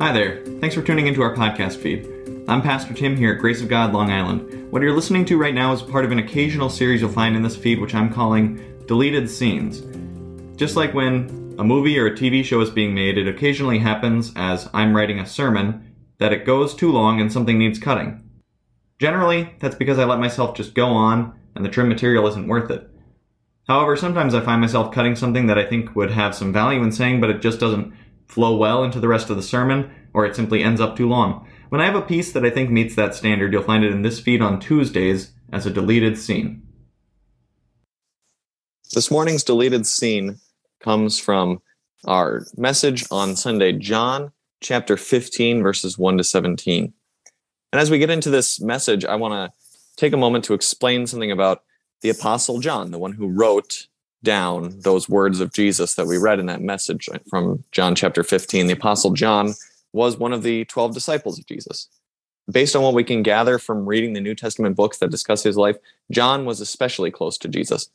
Hi there. Thanks for tuning into our podcast feed. I'm Pastor Tim here at Grace of God, Long Island. What you're listening to right now is part of an occasional series you'll find in this feed, which I'm calling Deleted Scenes. Just like when a movie or a TV show is being made, it occasionally happens as I'm writing a sermon that it goes too long and something needs cutting. Generally, that's because I let myself just go on and the trim material isn't worth it. However, sometimes I find myself cutting something that I think would have some value in saying, but it just doesn't flow well into the rest of the sermon, or it simply ends up too long. When I have a piece that I think meets that standard, you'll find it in this feed on Tuesdays as a deleted scene. This morning's deleted scene comes from our message on Sunday, John chapter 15, verses 1 to 17. And as we get into this message, I want to take a moment to explain something about the Apostle John, the one who wrote down those words of Jesus that we read in that message from John chapter 15. The Apostle John was one of the 12 disciples of Jesus. Based on what we can gather from reading the New Testament books that discuss his life, John was especially close to Jesus.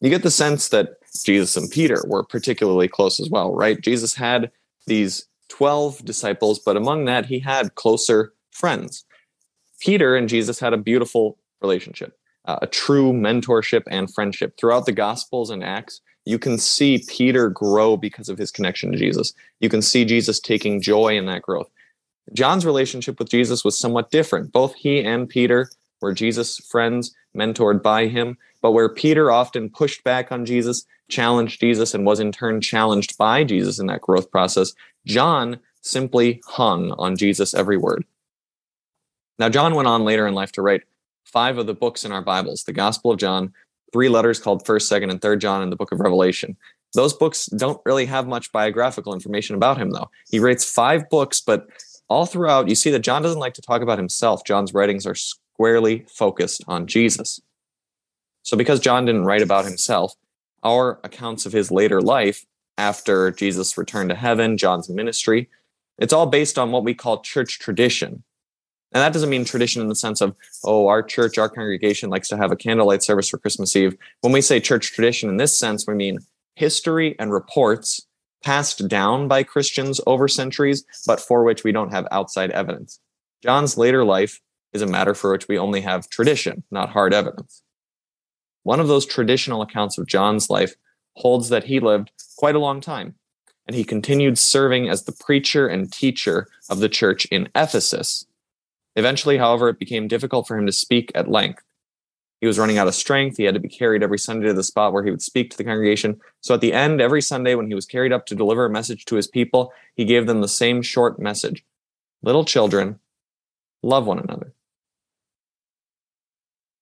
You get the sense that Jesus and Peter were particularly close as well, right? Jesus had these 12 disciples, but among that, he had closer friends. Peter and Jesus had a beautiful relationship uh, a true mentorship and friendship. Throughout the Gospels and Acts, you can see Peter grow because of his connection to Jesus. You can see Jesus taking joy in that growth. John's relationship with Jesus was somewhat different. Both he and Peter were Jesus' friends, mentored by him, but where Peter often pushed back on Jesus, challenged Jesus, and was in turn challenged by Jesus in that growth process, John simply hung on Jesus' every word. Now, John went on later in life to write five of the books in our Bibles the Gospel of John, three letters called 1st, 2nd, and 3rd John, in the book of Revelation. Those books don't really have much biographical information about him, though. He writes five books, but all throughout, you see that John doesn't like to talk about himself. John's writings are squarely focused on Jesus. So, because John didn't write about himself, our accounts of his later life after Jesus returned to heaven, John's ministry, it's all based on what we call church tradition. And that doesn't mean tradition in the sense of, oh, our church, our congregation likes to have a candlelight service for Christmas Eve. When we say church tradition in this sense, we mean history and reports passed down by Christians over centuries, but for which we don't have outside evidence. John's later life is a matter for which we only have tradition, not hard evidence. One of those traditional accounts of John's life holds that he lived quite a long time, and he continued serving as the preacher and teacher of the church in Ephesus Eventually, however, it became difficult for him to speak at length. He was running out of strength. He had to be carried every Sunday to the spot where he would speak to the congregation. So at the end, every Sunday, when he was carried up to deliver a message to his people, he gave them the same short message Little children, love one another.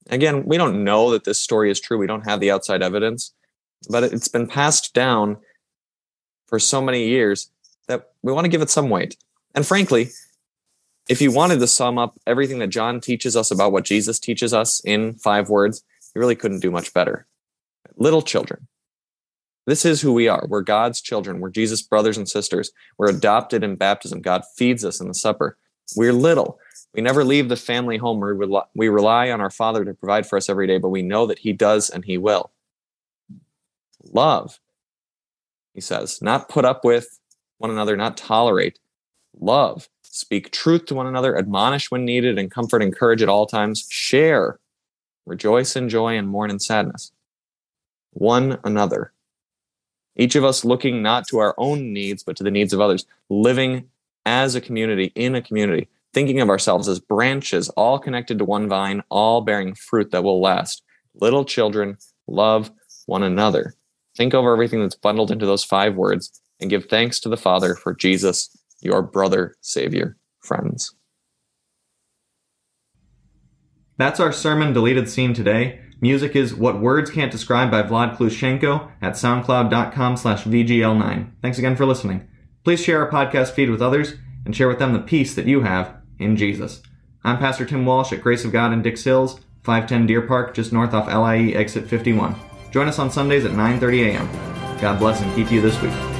Again, we don't know that this story is true. We don't have the outside evidence, but it's been passed down for so many years that we want to give it some weight. And frankly, if you wanted to sum up everything that John teaches us about what Jesus teaches us in five words, you really couldn't do much better. Little children. This is who we are. We're God's children. We're Jesus' brothers and sisters. We're adopted in baptism. God feeds us in the supper. We're little. We never leave the family home. We rely on our Father to provide for us every day, but we know that He does and He will. Love, he says, not put up with one another, not tolerate. Love Speak truth to one another, admonish when needed, and comfort and courage at all times. Share, rejoice in joy, and mourn in sadness. One another. Each of us looking not to our own needs, but to the needs of others, living as a community, in a community, thinking of ourselves as branches, all connected to one vine, all bearing fruit that will last. Little children, love one another. Think over everything that's bundled into those five words and give thanks to the Father for Jesus your brother, Savior, friends. That's our sermon deleted scene today. Music is What Words Can't Describe by Vlad Gluschenko at soundcloud.com slash VGL9. Thanks again for listening. Please share our podcast feed with others and share with them the peace that you have in Jesus. I'm Pastor Tim Walsh at Grace of God in Dix Hills, 510 Deer Park, just north off LIE exit 51. Join us on Sundays at 9.30 a.m. God bless and keep you this week.